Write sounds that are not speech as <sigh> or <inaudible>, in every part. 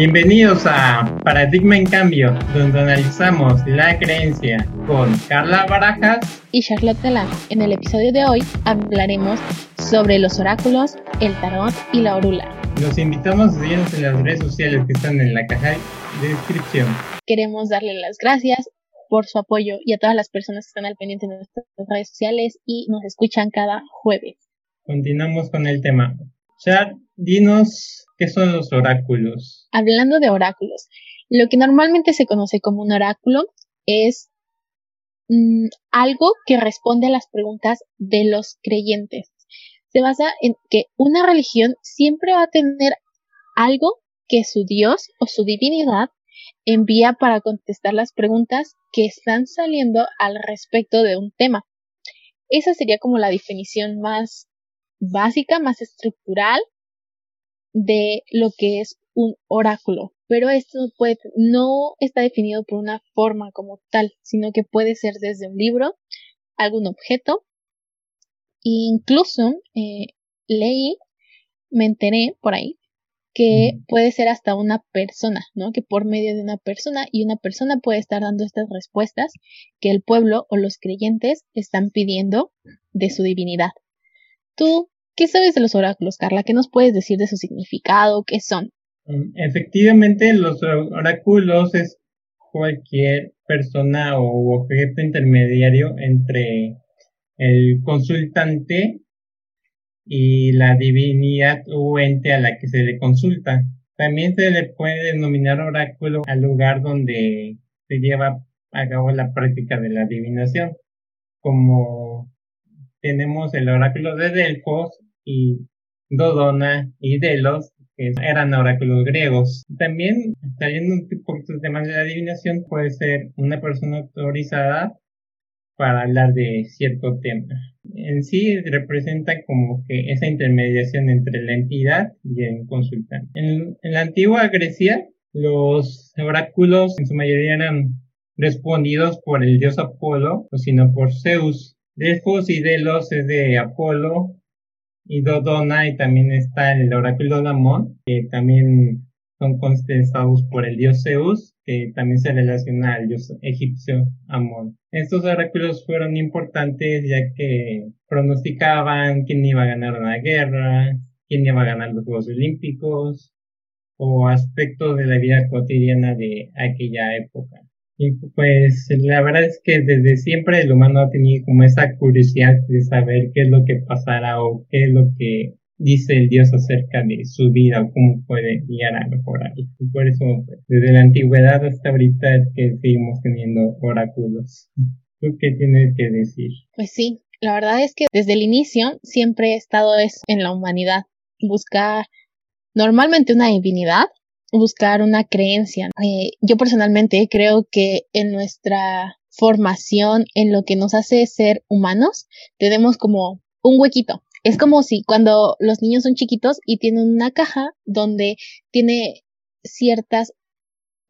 Bienvenidos a Paradigma en Cambio, donde analizamos la creencia con Carla Barajas y Charlotte Galán. En el episodio de hoy hablaremos sobre los oráculos, el tarot y la orula. Los invitamos a seguirnos en las redes sociales que están en la caja de descripción. Queremos darle las gracias por su apoyo y a todas las personas que están al pendiente de nuestras redes sociales y nos escuchan cada jueves. Continuamos con el tema. Char, dinos qué son los oráculos. Hablando de oráculos, lo que normalmente se conoce como un oráculo es mm, algo que responde a las preguntas de los creyentes. Se basa en que una religión siempre va a tener algo que su Dios o su divinidad envía para contestar las preguntas que están saliendo al respecto de un tema. Esa sería como la definición más básica, más estructural de lo que es un oráculo. Pero esto no está definido por una forma como tal, sino que puede ser desde un libro, algún objeto. incluso eh, leí, me enteré por ahí, que puede ser hasta una persona, ¿no? Que por medio de una persona y una persona puede estar dando estas respuestas que el pueblo o los creyentes están pidiendo de su divinidad. ¿Tú qué sabes de los oráculos, Carla? ¿Qué nos puedes decir de su significado? ¿Qué son? Mm, efectivamente, los oráculos es cualquier persona o objeto intermediario entre el consultante y la divinidad o ente a la que se le consulta. También se le puede denominar oráculo al lugar donde se lleva a cabo la práctica de la adivinación, como tenemos el oráculo de Delfos y Dodona y Delos, que eran oráculos griegos. También, saliendo un poquito de tema de la adivinación, puede ser una persona autorizada para hablar de cierto tema. En sí representa como que esa intermediación entre la entidad y el consultante. En, la antigua Grecia, los oráculos en su mayoría eran respondidos por el dios Apolo, o sino por Zeus. Delfos y Delos es de Apolo y Dodona y también está el oráculo de Amón, que también son contestados por el dios Zeus, que también se relaciona al dios egipcio Amón. Estos oráculos fueron importantes ya que pronosticaban quién iba a ganar una guerra, quién iba a ganar los Juegos Olímpicos o aspectos de la vida cotidiana de aquella época. Y pues la verdad es que desde siempre el humano ha tenido como esa curiosidad de saber qué es lo que pasará o qué es lo que dice el Dios acerca de su vida o cómo puede llegar a mejorar. Y por eso, pues, desde la antigüedad hasta ahorita es que seguimos teniendo oráculos. ¿Tú qué tienes que decir? Pues sí, la verdad es que desde el inicio siempre he estado en la humanidad, buscar normalmente una divinidad buscar una creencia. Eh, yo personalmente creo que en nuestra formación, en lo que nos hace ser humanos, tenemos como un huequito. Es como si cuando los niños son chiquitos y tienen una caja donde tiene ciertas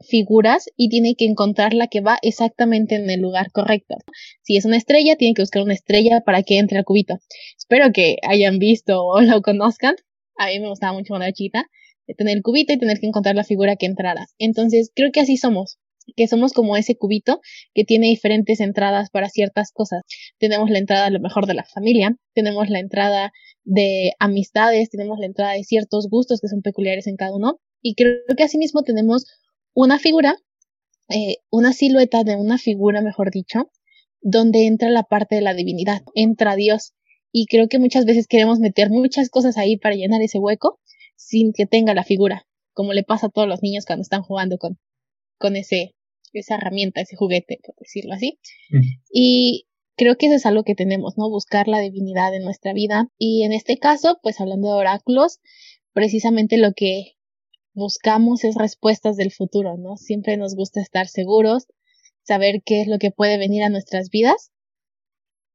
figuras y tiene que encontrar la que va exactamente en el lugar correcto. Si es una estrella, tiene que buscar una estrella para que entre al cubito. Espero que hayan visto o lo conozcan. A mí me gustaba mucho cuando era chiquita tener el cubito y tener que encontrar la figura que entrara. Entonces, creo que así somos, que somos como ese cubito que tiene diferentes entradas para ciertas cosas. Tenemos la entrada a lo mejor de la familia, tenemos la entrada de amistades, tenemos la entrada de ciertos gustos que son peculiares en cada uno. Y creo que asimismo tenemos una figura, eh, una silueta de una figura, mejor dicho, donde entra la parte de la divinidad, entra Dios. Y creo que muchas veces queremos meter muchas cosas ahí para llenar ese hueco sin que tenga la figura, como le pasa a todos los niños cuando están jugando con, con ese, esa herramienta, ese juguete, por decirlo así. Y creo que eso es algo que tenemos, ¿no? Buscar la divinidad en nuestra vida. Y en este caso, pues hablando de oráculos, precisamente lo que buscamos es respuestas del futuro, ¿no? Siempre nos gusta estar seguros, saber qué es lo que puede venir a nuestras vidas.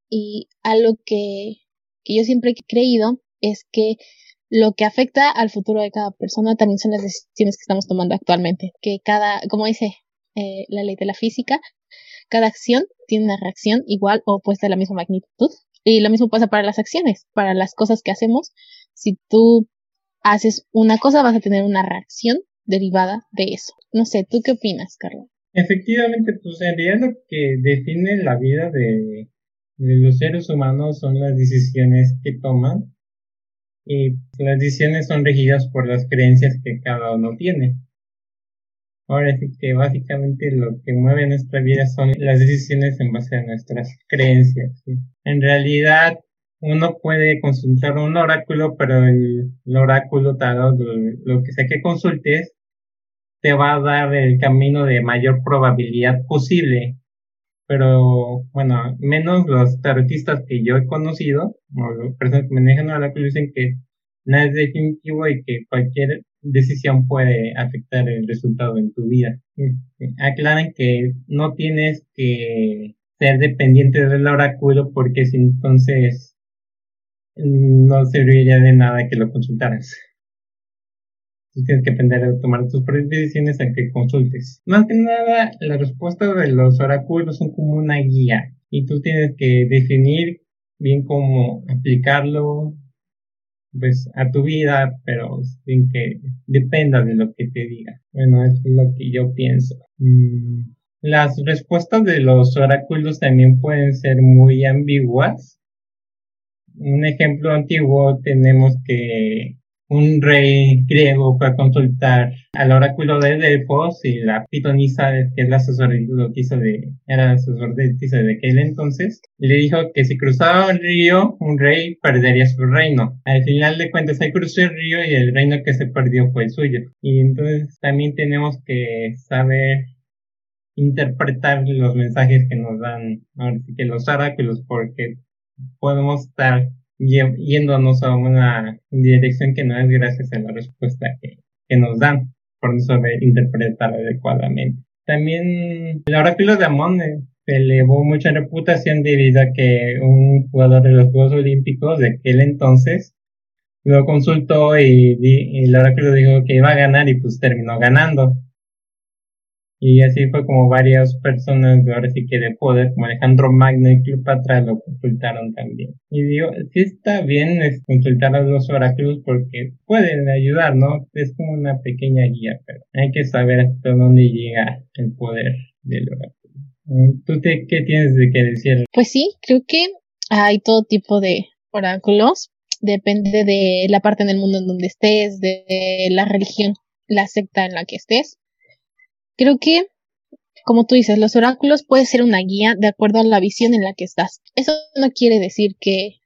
Y algo que, que yo siempre he creído es que lo que afecta al futuro de cada persona también son las decisiones que estamos tomando actualmente. Que cada, como dice eh, la ley de la física, cada acción tiene una reacción igual o opuesta de la misma magnitud. Y lo mismo pasa para las acciones, para las cosas que hacemos. Si tú haces una cosa, vas a tener una reacción derivada de eso. No sé, ¿tú qué opinas, Carlos? Efectivamente, pues en realidad lo que define la vida de, de los seres humanos son las decisiones que toman y las decisiones son regidas por las creencias que cada uno tiene. Ahora sí que básicamente lo que mueve nuestra vida son las decisiones en base a nuestras creencias. En realidad uno puede consultar un oráculo, pero el, oráculo tarot, lo, lo que sea que consultes, te va a dar el camino de mayor probabilidad posible. Pero bueno, menos los tarotistas que yo he conocido, o las personas que manejan oráculo dicen que nada es definitivo y que cualquier decisión puede afectar el resultado en tu vida. Este, aclaran que no tienes que ser dependiente del oráculo porque si entonces no serviría de nada que lo consultaras. Tú tienes que aprender a tomar tus propias decisiones a que consultes. Más que nada, las respuestas de los oráculos son como una guía y tú tienes que definir bien cómo aplicarlo, pues a tu vida, pero sin que dependa de lo que te diga. Bueno, es lo que yo pienso. Mm, las respuestas de los oráculos también pueden ser muy ambiguas. Un ejemplo antiguo tenemos que un rey griego fue a consultar al oráculo de Delfos y la pitonisa, que es la sacerdotisa de, era la sacerdotisa de aquel entonces, le dijo que si cruzaba el río, un rey perdería su reino. Al final de cuentas, se cruzó el río y el reino que se perdió fue el suyo. Y entonces también tenemos que saber interpretar los mensajes que nos dan, ahora sí que los oráculos, porque podemos estar yéndonos a una dirección que no es gracias a la respuesta que, que nos dan por no saber interpretar adecuadamente. También el oráculo de Amón eh, elevó mucha reputación debido a que un jugador de los Juegos Olímpicos de aquel entonces lo consultó y, y el oráculo dijo que iba a ganar y pues terminó ganando. Y así fue como varias personas ahora sí que de poder, como Alejandro Magno y Cleopatra, lo consultaron también. Y digo, sí está bien consultar a los oráculos porque pueden ayudar, ¿no? Es como una pequeña guía, pero hay que saber hasta dónde llega el poder del oráculo. ¿Tú te, qué tienes de qué decir? Pues sí, creo que hay todo tipo de oráculos. Depende de la parte del mundo en donde estés, de la religión, la secta en la que estés Creo que, como tú dices, los oráculos pueden ser una guía de acuerdo a la visión en la que estás. Eso no quiere decir que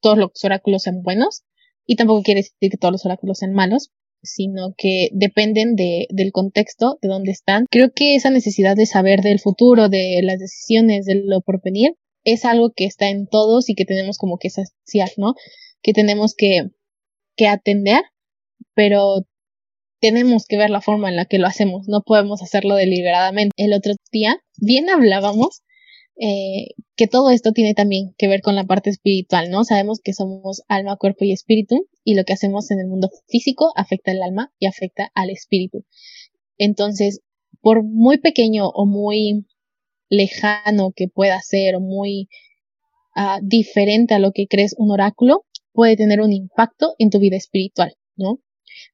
todos los oráculos sean buenos y tampoco quiere decir que todos los oráculos sean malos, sino que dependen de, del contexto, de dónde están. Creo que esa necesidad de saber del futuro, de las decisiones, de lo por venir, es algo que está en todos y que tenemos como que saciar, ¿no? Que tenemos que, que atender, pero tenemos que ver la forma en la que lo hacemos, no podemos hacerlo deliberadamente. El otro día, bien hablábamos eh, que todo esto tiene también que ver con la parte espiritual, ¿no? Sabemos que somos alma, cuerpo y espíritu y lo que hacemos en el mundo físico afecta al alma y afecta al espíritu. Entonces, por muy pequeño o muy lejano que pueda ser o muy ah, diferente a lo que crees un oráculo, puede tener un impacto en tu vida espiritual, ¿no?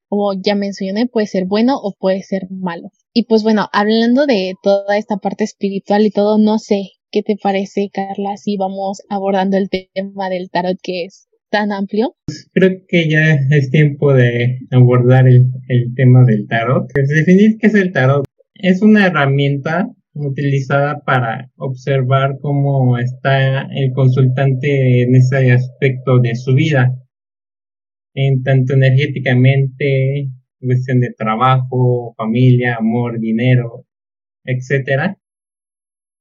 Como ya mencioné, puede ser bueno o puede ser malo. Y pues bueno, hablando de toda esta parte espiritual y todo, no sé qué te parece, Carla, si vamos abordando el tema del tarot que es tan amplio. Creo que ya es tiempo de abordar el, tema del tarot. Es pues, definir qué es el tarot. Es una herramienta utilizada para observar cómo está el consultante en ese aspecto de su vida en tanto energéticamente, cuestión de trabajo, familia, amor, dinero, etcétera,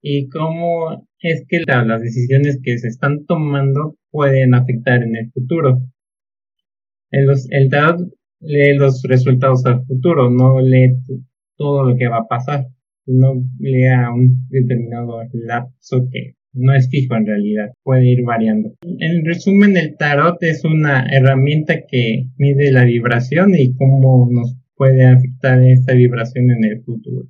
y cómo es que las decisiones que se están tomando pueden afectar en el futuro. El, el lee los resultados al futuro, no lee todo lo que va a pasar, sino lee a un determinado lapso que no es fijo en realidad, puede ir variando. En resumen, el tarot es una herramienta que mide la vibración y cómo nos puede afectar esta vibración en el futuro.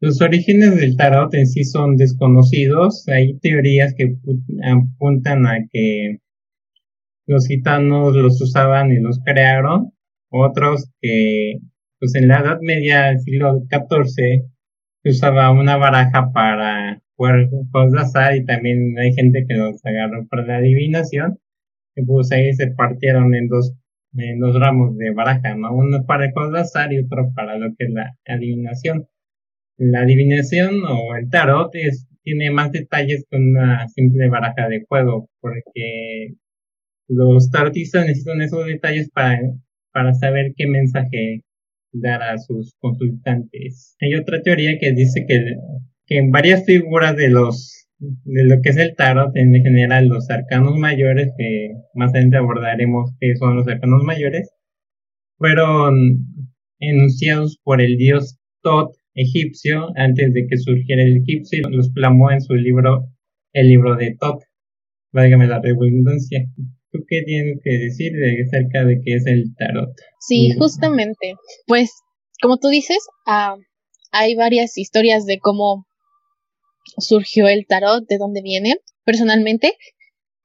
Los orígenes del tarot en sí son desconocidos. Hay teorías que apuntan a que los gitanos los usaban y los crearon. Otros que, pues en la Edad Media del siglo XIV, se usaba una baraja para jugar juegos de azar y también hay gente que los agarró para la adivinación. Y pues ahí se partieron en dos, en dos ramos de baraja, ¿no? Uno para juegos de azar y otro para lo que es la adivinación. La adivinación o el tarot es, tiene más detalles que una simple baraja de juego, porque los tarotistas necesitan esos detalles para, para saber qué mensaje dar a sus consultantes. Hay otra teoría que dice que, que en varias figuras de los de lo que es el tarot en general los arcanos mayores que más adelante abordaremos que son los arcanos mayores fueron enunciados por el dios Tot egipcio antes de que surgiera el egipcio y los plasmó en su libro el libro de Tot válgame la redundancia ¿Tú qué tienes que decir de acerca de qué es el tarot? Sí, justamente. Pues, como tú dices, ah, hay varias historias de cómo surgió el tarot, de dónde viene. Personalmente,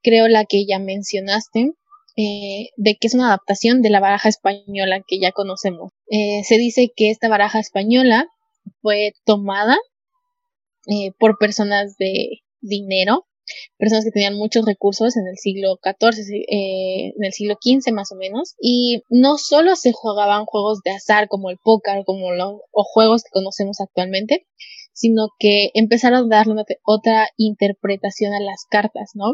creo la que ya mencionaste, eh, de que es una adaptación de la baraja española que ya conocemos. Eh, se dice que esta baraja española fue tomada eh, por personas de dinero personas que tenían muchos recursos en el siglo XIV, en el siglo XV más o menos, y no solo se jugaban juegos de azar como el póker como los, o juegos que conocemos actualmente, sino que empezaron a darle otra interpretación a las cartas, ¿no?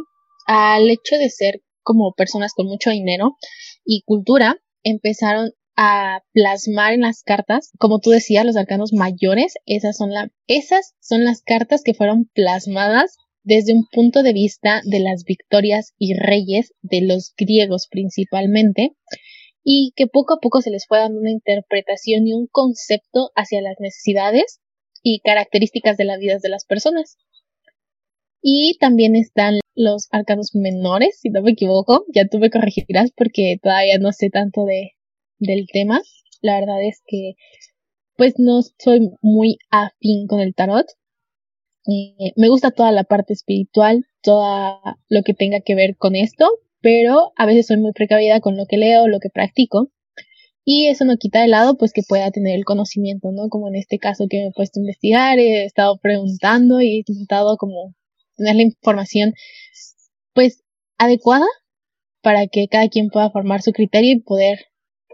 Al hecho de ser como personas con mucho dinero y cultura, empezaron a plasmar en las cartas, como tú decías, los arcanos mayores, esas son, esas son las cartas que fueron plasmadas desde un punto de vista de las victorias y reyes de los griegos principalmente, y que poco a poco se les fue dando una interpretación y un concepto hacia las necesidades y características de las vidas de las personas. Y también están los arcanos menores, si no me equivoco, ya tú me corregirás porque todavía no sé tanto de, del tema. La verdad es que pues no soy muy afín con el tarot, eh, me gusta toda la parte espiritual, todo lo que tenga que ver con esto, pero a veces soy muy precavida con lo que leo, lo que practico. Y eso no quita de lado, pues que pueda tener el conocimiento, ¿no? Como en este caso que me he puesto a investigar, he estado preguntando y he intentado como tener la información, pues, adecuada para que cada quien pueda formar su criterio y poder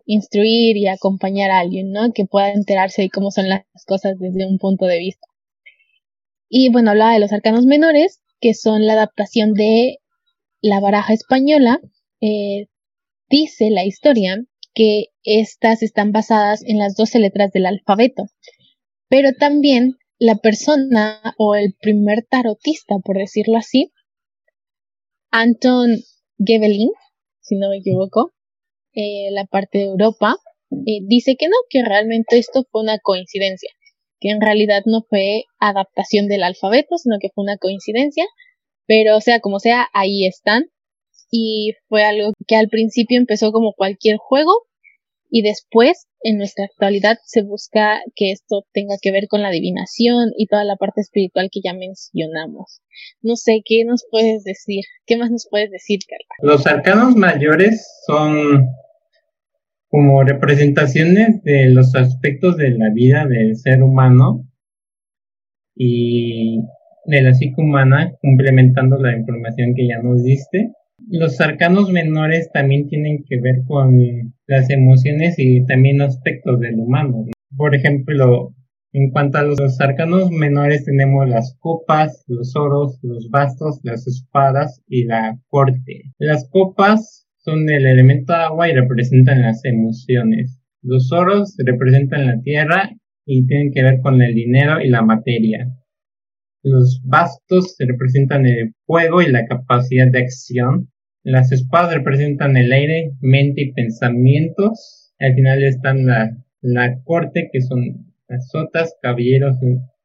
instruir y acompañar a alguien, ¿no? Que pueda enterarse de cómo son las cosas desde un punto de vista. Y bueno, hablaba de los arcanos menores, que son la adaptación de la baraja española. Eh, dice la historia que estas están basadas en las 12 letras del alfabeto. Pero también la persona o el primer tarotista, por decirlo así, Anton Gebelin, si no me equivoco, eh, la parte de Europa, eh, dice que no, que realmente esto fue una coincidencia que en realidad no fue adaptación del alfabeto, sino que fue una coincidencia, pero sea como sea, ahí están. Y fue algo que al principio empezó como cualquier juego y después en nuestra actualidad se busca que esto tenga que ver con la adivinación y toda la parte espiritual que ya mencionamos. No sé, ¿qué nos puedes decir? ¿Qué más nos puedes decir, Carla? Los arcanos mayores son como representaciones de los aspectos de la vida del ser humano y de la psique humana, complementando la información que ya nos diste. Los arcanos menores también tienen que ver con las emociones y también aspectos del humano. Por ejemplo, en cuanto a los arcanos menores tenemos las copas, los oros, los bastos, las espadas y la corte. Las copas son el elemento agua y representan las emociones. Los oros representan la tierra y tienen que ver con el dinero y la materia. Los bastos representan el fuego y la capacidad de acción. Las espadas representan el aire, mente y pensamientos. Al final están la, la corte, que son las sotas, caballeros,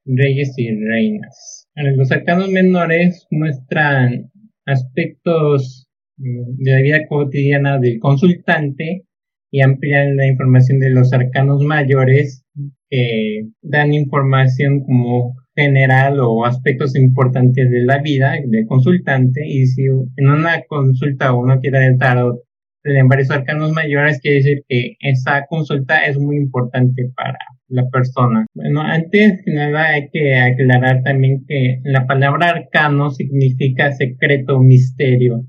reyes y reinas. Los arcanos menores muestran aspectos de la vida cotidiana del consultante y amplían la información de los arcanos mayores que dan información como general o aspectos importantes de la vida del consultante y si en una consulta uno quiere tarot en varios arcanos mayores quiere decir que esa consulta es muy importante para la persona. Bueno, antes que nada hay que aclarar también que la palabra arcano significa secreto, misterio,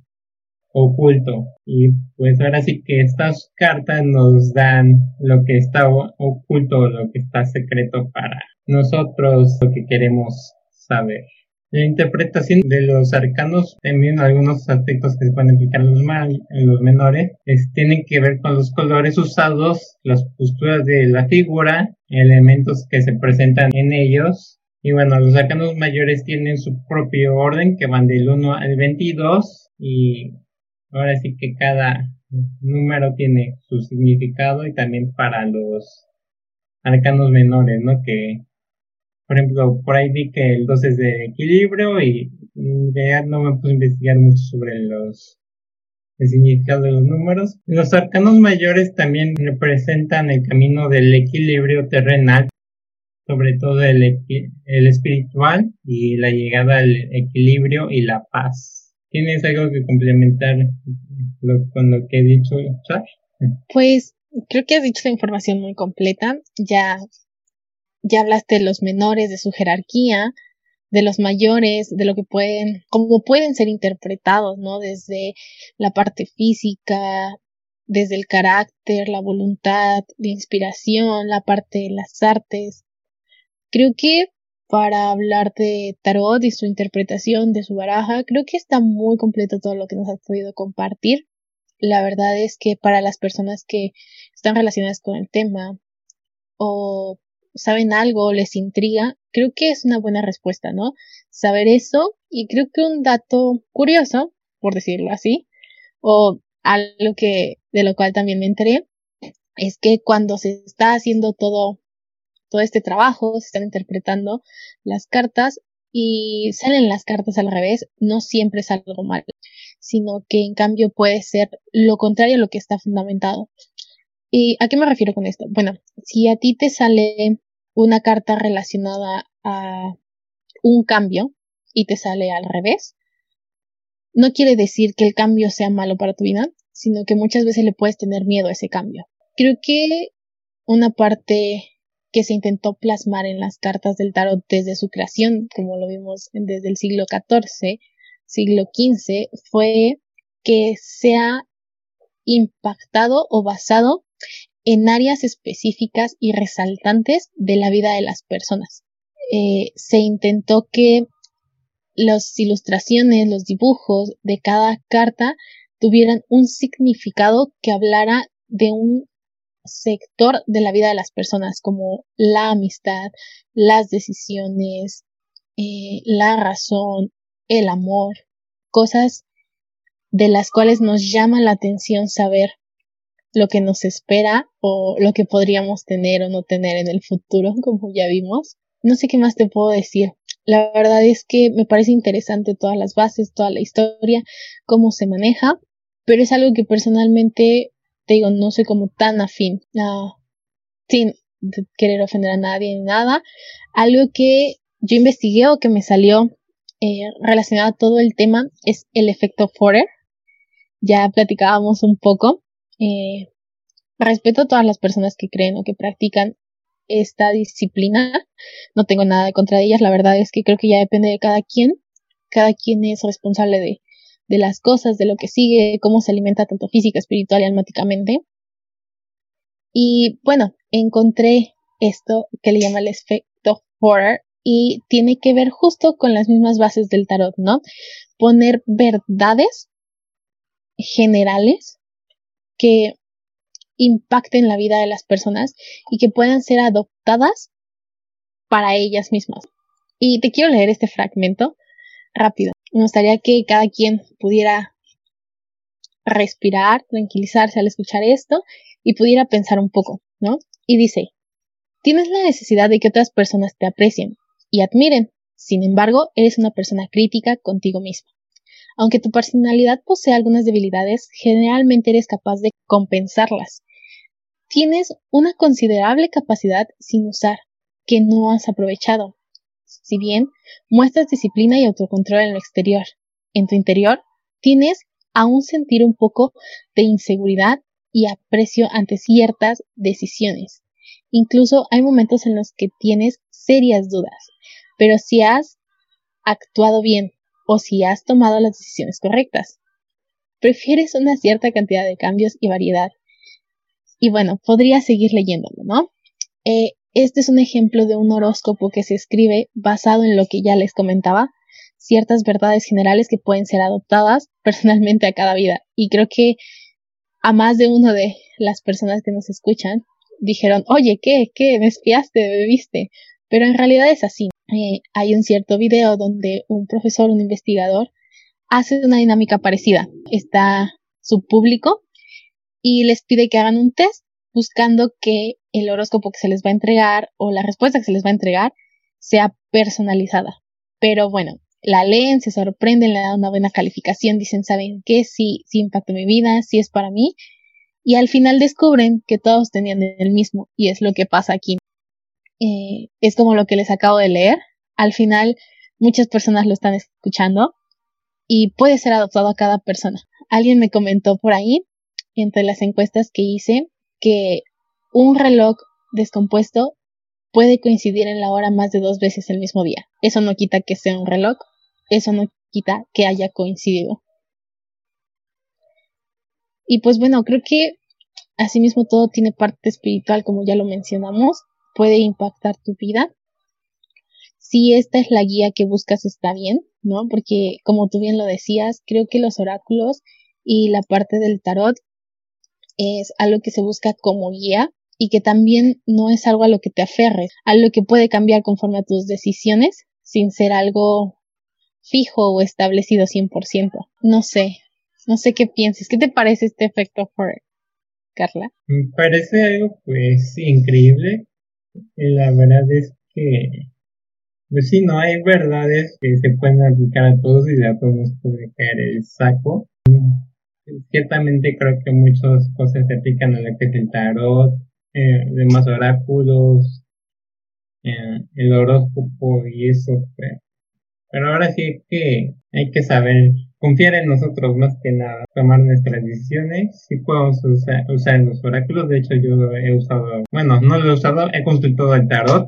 oculto. Y pues ahora sí que estas cartas nos dan lo que está oculto, lo que está secreto para nosotros, lo que queremos saber. La interpretación de los arcanos, también algunos aspectos que se pueden aplicar en los, en los menores, tienen que ver con los colores usados, las posturas de la figura, elementos que se presentan en ellos. Y bueno, los arcanos mayores tienen su propio orden que van del 1 al 22 y ahora sí que cada número tiene su significado y también para los arcanos menores, ¿no? Que por ejemplo, por ahí vi que el 2 es de equilibrio y ya no me puse a investigar mucho sobre los el significado de los números. Los arcanos mayores también representan el camino del equilibrio terrenal, sobre todo el, el espiritual y la llegada al equilibrio y la paz. ¿Tienes algo que complementar con lo que he dicho, Pues creo que has dicho la información muy completa. Ya ya hablaste de los menores, de su jerarquía, de los mayores, de lo que pueden, cómo pueden ser interpretados, ¿no? Desde la parte física, desde el carácter, la voluntad, la inspiración, la parte de las artes. Creo que para hablar de tarot y su interpretación de su baraja, creo que está muy completo todo lo que nos has podido compartir. La verdad es que para las personas que están relacionadas con el tema o saben algo, les intriga, creo que es una buena respuesta, ¿no? Saber eso y creo que un dato curioso, por decirlo así, o algo que de lo cual también me enteré, es que cuando se está haciendo todo todo este trabajo, se están interpretando las cartas y salen las cartas al revés, no siempre es algo malo, sino que en cambio puede ser lo contrario a lo que está fundamentado. ¿Y a qué me refiero con esto? Bueno, si a ti te sale una carta relacionada a un cambio y te sale al revés, no quiere decir que el cambio sea malo para tu vida, sino que muchas veces le puedes tener miedo a ese cambio. Creo que una parte que se intentó plasmar en las cartas del tarot desde su creación, como lo vimos desde el siglo XIV, siglo XV, fue que sea impactado o basado en áreas específicas y resaltantes de la vida de las personas. Eh, se intentó que las ilustraciones, los dibujos de cada carta tuvieran un significado que hablara de un sector de la vida de las personas, como la amistad, las decisiones, eh, la razón, el amor, cosas de las cuales nos llama la atención saber lo que nos espera o lo que podríamos tener o no tener en el futuro, <laughs> como ya vimos. No sé qué más te puedo decir. La verdad es que me parece interesante todas las bases, toda la historia, cómo se maneja, pero es algo que personalmente, te digo, no soy como tan afín, sin querer ofender a nadie ni nada. Algo que yo investigué o que me salió eh, relacionado a todo el tema es el efecto Forer. Ya platicábamos un poco eh, respeto a todas las personas que creen o que practican esta disciplina. No tengo nada contra ellas. La verdad es que creo que ya depende de cada quien. Cada quien es responsable de, de las cosas, de lo que sigue, cómo se alimenta tanto física, espiritual y almáticamente. Y bueno, encontré esto que le llama el efecto horror y tiene que ver justo con las mismas bases del tarot, ¿no? Poner verdades generales que impacten la vida de las personas y que puedan ser adoptadas para ellas mismas. Y te quiero leer este fragmento rápido. Me gustaría que cada quien pudiera respirar, tranquilizarse al escuchar esto y pudiera pensar un poco, ¿no? Y dice, tienes la necesidad de que otras personas te aprecien y admiren. Sin embargo, eres una persona crítica contigo misma. Aunque tu personalidad posee algunas debilidades, generalmente eres capaz de compensarlas. tienes una considerable capacidad sin usar, que no has aprovechado. Si bien muestras disciplina y autocontrol en lo exterior, en tu interior tienes aún sentir un poco de inseguridad y aprecio ante ciertas decisiones. Incluso hay momentos en los que tienes serias dudas, pero si has actuado bien o si has tomado las decisiones correctas. Prefieres una cierta cantidad de cambios y variedad. Y bueno, podría seguir leyéndolo, ¿no? Eh, este es un ejemplo de un horóscopo que se escribe basado en lo que ya les comentaba, ciertas verdades generales que pueden ser adoptadas <laughs> personalmente a cada vida. Y creo que a más de uno de las personas que nos escuchan dijeron, oye, ¿qué? ¿Qué? ¿Me espiaste? ¿Me viste? Pero en realidad es así. Eh, hay un cierto video donde un profesor, un investigador, hace una dinámica parecida. Está su público y les pide que hagan un test buscando que el horóscopo que se les va a entregar o la respuesta que se les va a entregar sea personalizada. Pero bueno, la leen, se sorprenden, le dan una buena calificación, dicen, ¿saben qué? Sí, sí impactó mi vida, sí es para mí. Y al final descubren que todos tenían el mismo y es lo que pasa aquí. Eh, es como lo que les acabo de leer. Al final, muchas personas lo están escuchando y puede ser adoptado a cada persona. Alguien me comentó por ahí, entre las encuestas que hice, que un reloj descompuesto puede coincidir en la hora más de dos veces el mismo día. Eso no quita que sea un reloj, eso no quita que haya coincidido. Y pues bueno, creo que asimismo todo tiene parte espiritual, como ya lo mencionamos puede impactar tu vida. Si esta es la guía que buscas está bien, ¿no? Porque como tú bien lo decías, creo que los oráculos y la parte del tarot es algo que se busca como guía y que también no es algo a lo que te aferres, algo que puede cambiar conforme a tus decisiones sin ser algo fijo o establecido 100%. No sé, no sé qué pienses. ¿Qué te parece este efecto, for Carla? Me parece algo pues increíble la verdad es que, pues sí, no hay verdades que se pueden aplicar a todos y a todos nos puede caer el saco. Ciertamente creo que muchas cosas se aplican a lo que es el tarot, eh, demás oráculos, eh, el horóscopo y eso, pero, pero ahora sí que hay que saber confiar en nosotros más que nada, tomar nuestras decisiones. Si podemos usar, los oráculos, de hecho yo he usado, bueno, no lo he usado, he consultado el tarot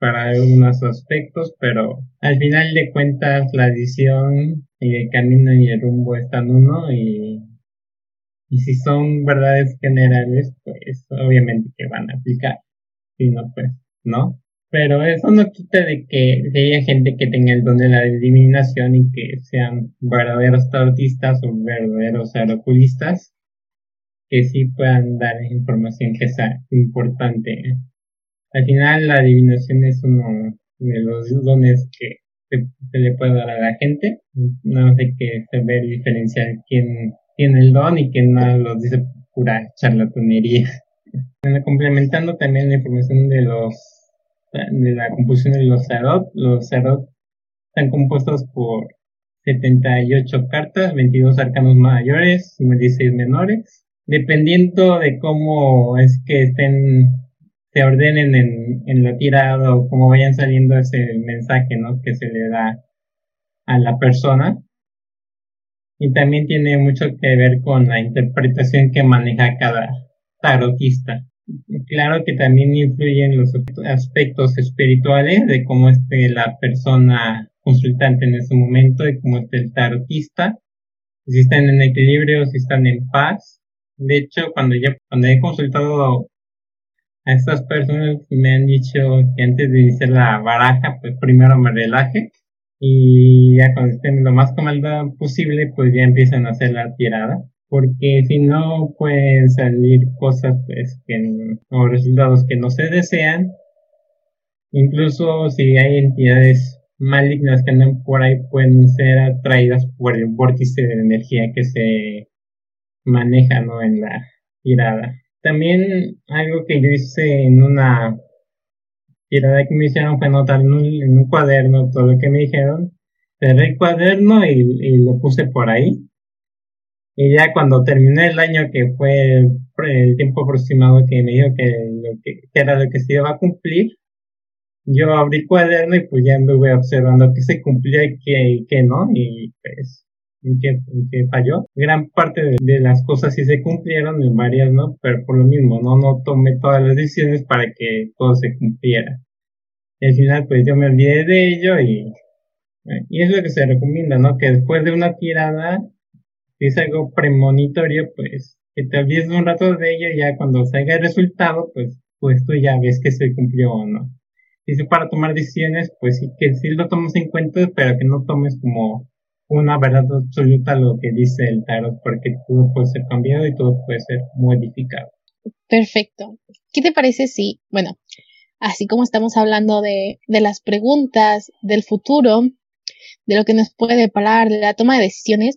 para algunos aspectos, pero al final de cuentas la decisión y el camino y el rumbo están uno y, y si son verdades generales, pues obviamente que van a aplicar. Si no, pues no. Pero eso no quita de que, haya gente que tenga el don de la adivinación y que sean verdaderos tarotistas o verdaderos oraculistas que sí puedan dar información que sea importante. Al final la adivinación es uno de los dones que se, le puede dar a la gente. No sé que se ve diferenciar quién tiene el don y quién no lo dice pura charlatanería. <laughs> Complementando también la información de los de la composición de los tarot. Los tarot están compuestos por 78 cartas, 22 arcanos mayores, 56 menores. Dependiendo de cómo es que estén, se ordenen en, en la tirada o cómo vayan saliendo ese mensaje, ¿no? Que se le da a la persona. Y también tiene mucho que ver con la interpretación que maneja cada tarotista. Claro que también influyen los aspectos espirituales de cómo esté la persona consultante en ese momento, de cómo esté el tarotista, si están en equilibrio, si están en paz. De hecho, cuando yo cuando he consultado a estas personas me han dicho que antes de iniciar la baraja, pues primero me relaje y ya cuando estén lo más cómodo posible, pues ya empiezan a hacer la tirada porque si no pueden salir cosas pues que o resultados que no se desean. Incluso si hay entidades malignas que andan por ahí pueden ser atraídas por el vórtice de energía que se maneja ¿no? en la tirada. También algo que yo hice en una tirada que me hicieron fue anotar en un, cuaderno todo lo que me dijeron. Cerré el cuaderno y lo puse por ahí Y ya cuando terminé el año, que fue el tiempo aproximado que me dijo que, que, era lo que se iba a cumplir, yo abrí cuaderno y pues ya anduve observando qué se cumplía y qué, qué no, y pues en qué, en falló. Gran parte de, las cosas sí se cumplieron, en varias no, pero por lo mismo, no, no tomé todas las decisiones para que todo se cumpliera. Y al final pues yo me olvidé de ello y, y es lo que se recomienda, ¿no? Que después de una tirada es algo premonitorio, pues que te olvides un rato de ello y ya cuando salga el resultado, pues, pues tú ya ves que se cumplió o no. Es para tomar decisiones, pues sí que sí lo tomes en cuenta, pero que no tomes como una verdad absoluta lo que dice el tarot, porque todo puede ser cambiado y todo puede ser modificado. Perfecto. ¿Qué te parece si, bueno, así como estamos hablando de, de las preguntas, del futuro, de lo que nos puede parar, de la toma de decisiones,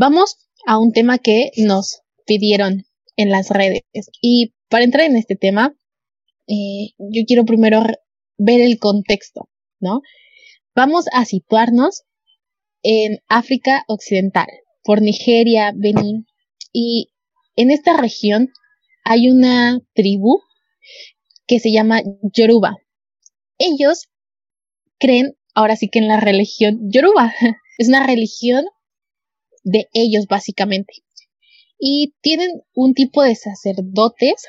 Vamos a un tema que nos pidieron en las redes. Y para entrar en este tema, eh, yo quiero primero ver el contexto, ¿no? Vamos a situarnos en África Occidental, por Nigeria, Benín, y en esta región hay una tribu que se llama Yoruba. Ellos creen ahora sí que en la religión Yoruba. <laughs> Es una religión de ellos básicamente. Y tienen un tipo de sacerdotes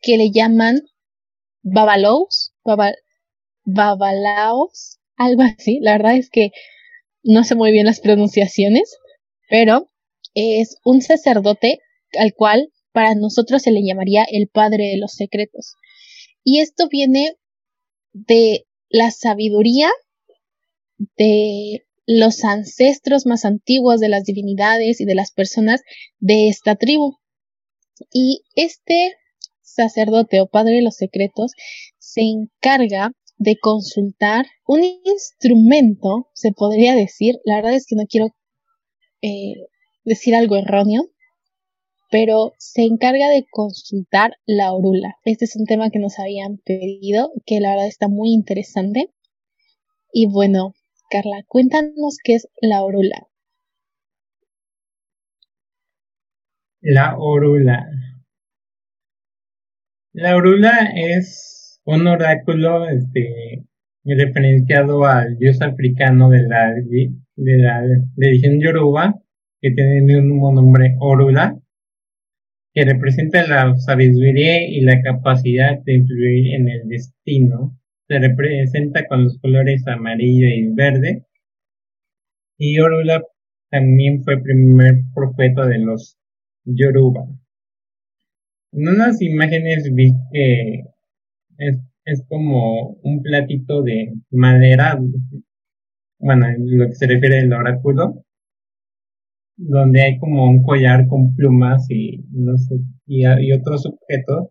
que le llaman babalaos, babalaos, algo así. La verdad es que no sé muy bien las pronunciaciones, pero es un sacerdote al cual para nosotros se le llamaría el padre de los secretos. Y esto viene de la sabiduría de los ancestros más antiguos de las divinidades y de las personas de esta tribu. Y este sacerdote o padre de los secretos se encarga de consultar un instrumento, se podría decir, la verdad es que no quiero eh, decir algo erróneo, pero se encarga de consultar la orula. Este es un tema que nos habían pedido, que la verdad está muy interesante. Y bueno, Carla, cuéntanos qué es la orula. La orula. La orula es un oráculo este, referenciado al dios africano de la, de la religión yoruba, que tiene el mismo nombre Orula, que representa la sabiduría y la capacidad de influir en el destino se representa con los colores amarillo y verde. Y Orula también fue primer profeta de los Yoruba. En unas imágenes vi que es, es como un platito de madera, bueno, lo que se refiere al oráculo, donde hay como un collar con plumas y no sé, y, y otros objetos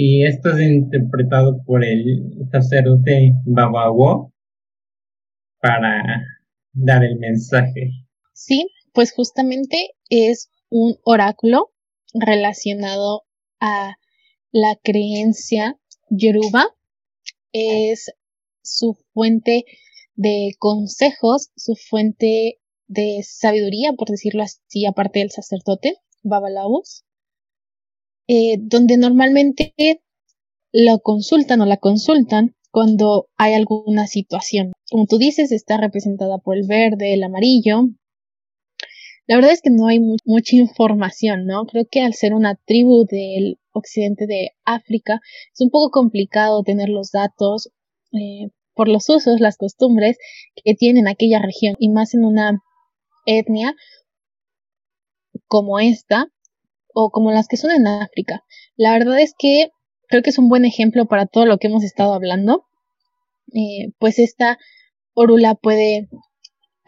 y esto es interpretado por el sacerdote Babawo para dar el mensaje. Sí, pues justamente es un oráculo relacionado a la creencia yoruba. Es su fuente de consejos, su fuente de sabiduría, por decirlo así, aparte del sacerdote, Babalaos. Eh, donde normalmente lo consultan o la consultan cuando hay alguna situación. Como tú dices, está representada por el verde, el amarillo. La verdad es que no hay mucha información, ¿no? Creo que al ser una tribu del occidente de África es un poco complicado tener los datos eh, por los usos, las costumbres que tienen aquella región y más en una etnia como esta, o como las que son en África. La verdad es que creo que es un buen ejemplo para todo lo que hemos estado hablando. Eh, pues esta orula puede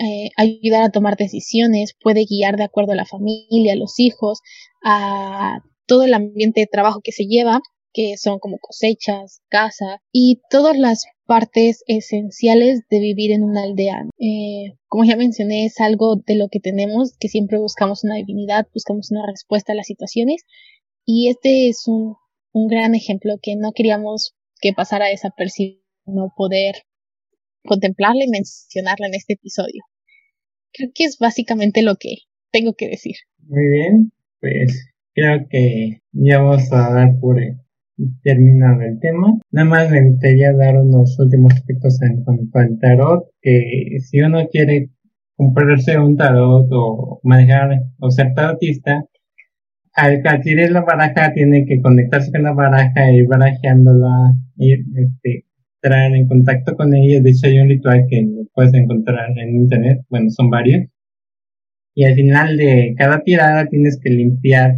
eh, ayudar a tomar decisiones, puede guiar de acuerdo a la familia, a los hijos, a todo el ambiente de trabajo que se lleva, que son como cosechas, casa y todas las partes esenciales de vivir en una aldea. Eh, como ya mencioné, es algo de lo que tenemos, que siempre buscamos una divinidad, buscamos una respuesta a las situaciones y este es un, un gran ejemplo que no queríamos que pasara desapercibido, no poder contemplarla y mencionarla en este episodio. Creo que es básicamente lo que tengo que decir. Muy bien, pues creo que ya vamos a dar por terminado el tema. Nada más me gustaría dar unos últimos aspectos en cuanto al tarot, que si uno quiere comprarse un tarot o manejar o ser tarotista, al adquirir la baraja tiene que conectarse con la baraja, ir barajeándola, ir este, entrar en contacto con ella. De hecho hay un ritual que puedes encontrar en internet, bueno, son varios. Y al final de cada tirada tienes que limpiar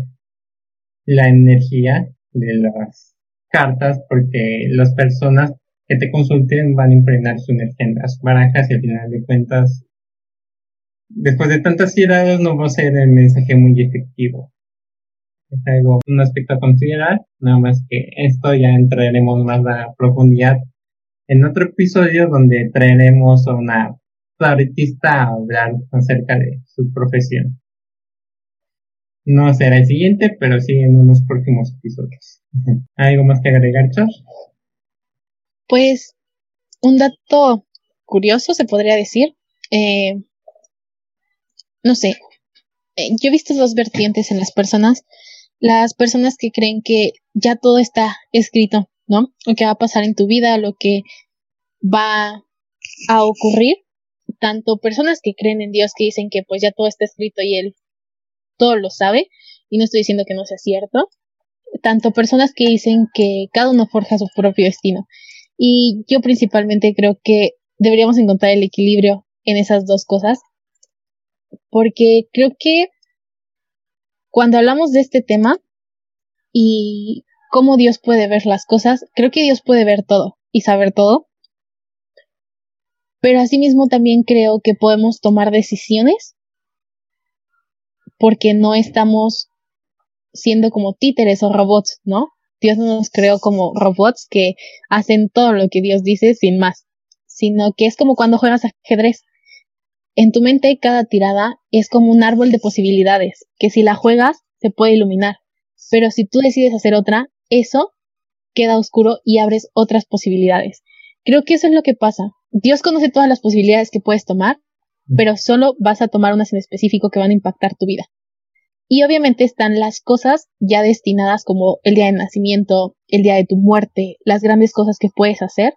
la energía de las cartas porque las personas que te consulten van a impregnar su energía en las barajas y al final de cuentas, después de tantas tiradas no va a ser el mensaje muy efectivo. Es algo, un aspecto a considerar, nada más que esto ya entraremos más a profundidad en otro episodio donde traeremos a una claritista a hablar acerca de su profesión. No será el siguiente, pero sí en unos próximos episodios. <laughs> ¿Algo más que agregar, Char? Pues un dato curioso, se podría decir. Eh, no sé, eh, yo he visto dos vertientes en las personas. Las personas que creen que ya todo está escrito, ¿no? Lo que va a pasar en tu vida, lo que va a ocurrir. Tanto personas que creen en Dios que dicen que pues ya todo está escrito y Él todo lo sabe, y no estoy diciendo que no sea cierto, tanto personas que dicen que cada uno forja su propio destino. Y yo principalmente creo que deberíamos encontrar el equilibrio en esas dos cosas, porque creo que cuando hablamos de este tema y cómo Dios puede ver las cosas, creo que Dios puede ver todo y saber todo, pero asimismo también creo que podemos tomar decisiones porque no estamos siendo como títeres o robots, ¿no? Dios no nos creó como robots que hacen todo lo que Dios dice sin más, sino que es como cuando juegas ajedrez. En tu mente cada tirada es como un árbol de posibilidades, que si la juegas se puede iluminar, pero si tú decides hacer otra, eso queda oscuro y abres otras posibilidades. Creo que eso es lo que pasa. Dios conoce todas las posibilidades que puedes tomar pero solo vas a tomar unas en específico que van a impactar tu vida. Y obviamente están las cosas ya destinadas como el día de nacimiento, el día de tu muerte, las grandes cosas que puedes hacer.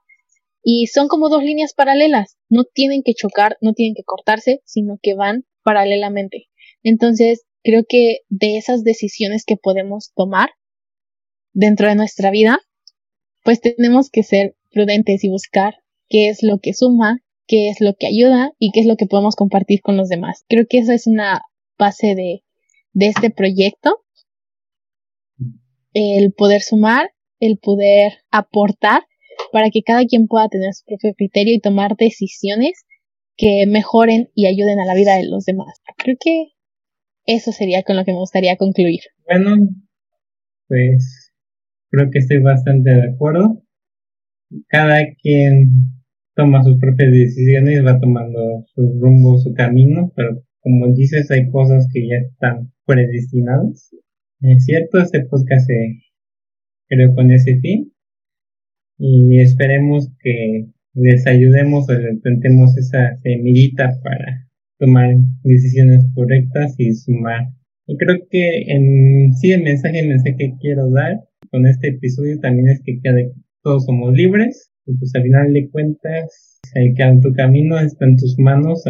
Y son como dos líneas paralelas. No tienen que chocar, no tienen que cortarse, sino que van paralelamente. Entonces, creo que de esas decisiones que podemos tomar dentro de nuestra vida, pues tenemos que ser prudentes y buscar qué es lo que suma, qué es lo que ayuda y qué es lo que podemos compartir con los demás. Creo que esa es una base de, de este proyecto. El poder sumar, el poder aportar para que cada quien pueda tener su propio criterio y tomar decisiones que mejoren y ayuden a la vida de los demás. Creo que eso sería con lo que me gustaría concluir. Bueno, pues creo que estoy bastante de acuerdo. Cada quien toma sus propias decisiones, va tomando su rumbo, su camino, pero como dices, hay cosas que ya están predestinadas. Es cierto, este podcast se creó con ese fin y esperemos que les ayudemos o les plantemos esa semillita para tomar decisiones correctas y sumar. Y creo que en sí el mensaje, el mensaje que quiero dar con este episodio también es que todos somos libres y pues al final de cuentas, el que tu camino está en tus manos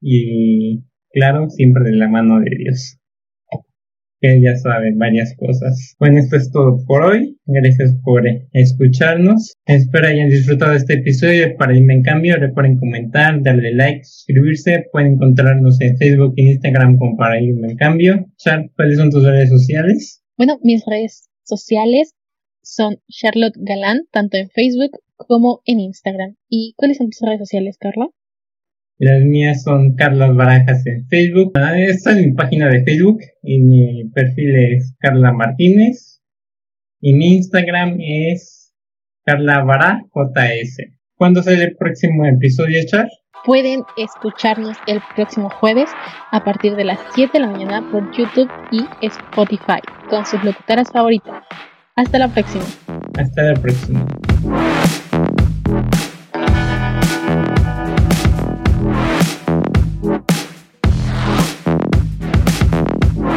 y claro, siempre de la mano de Dios. Que ya saben varias cosas. Bueno, esto es todo por hoy. Gracias por escucharnos. Espero hayan disfrutado de este episodio. Para irme en cambio, recuerden comentar, darle like, suscribirse. Pueden encontrarnos en Facebook e Instagram como para irme en cambio. Char, ¿cuáles son tus redes sociales? Bueno, mis redes sociales son Charlotte Galán, tanto en Facebook como en Instagram. ¿Y cuáles son tus redes sociales, Carla? Las mías son Carlas Barajas en Facebook. Ah, esta es mi página de Facebook y mi perfil es Carla Martínez. Y mi Instagram es Carla Bará JS. ¿Cuándo sale el próximo episodio, Char? Pueden escucharnos el próximo jueves a partir de las 7 de la mañana por YouTube y Spotify con sus locutoras favoritas. Hasta la próxima. Hasta la próxima.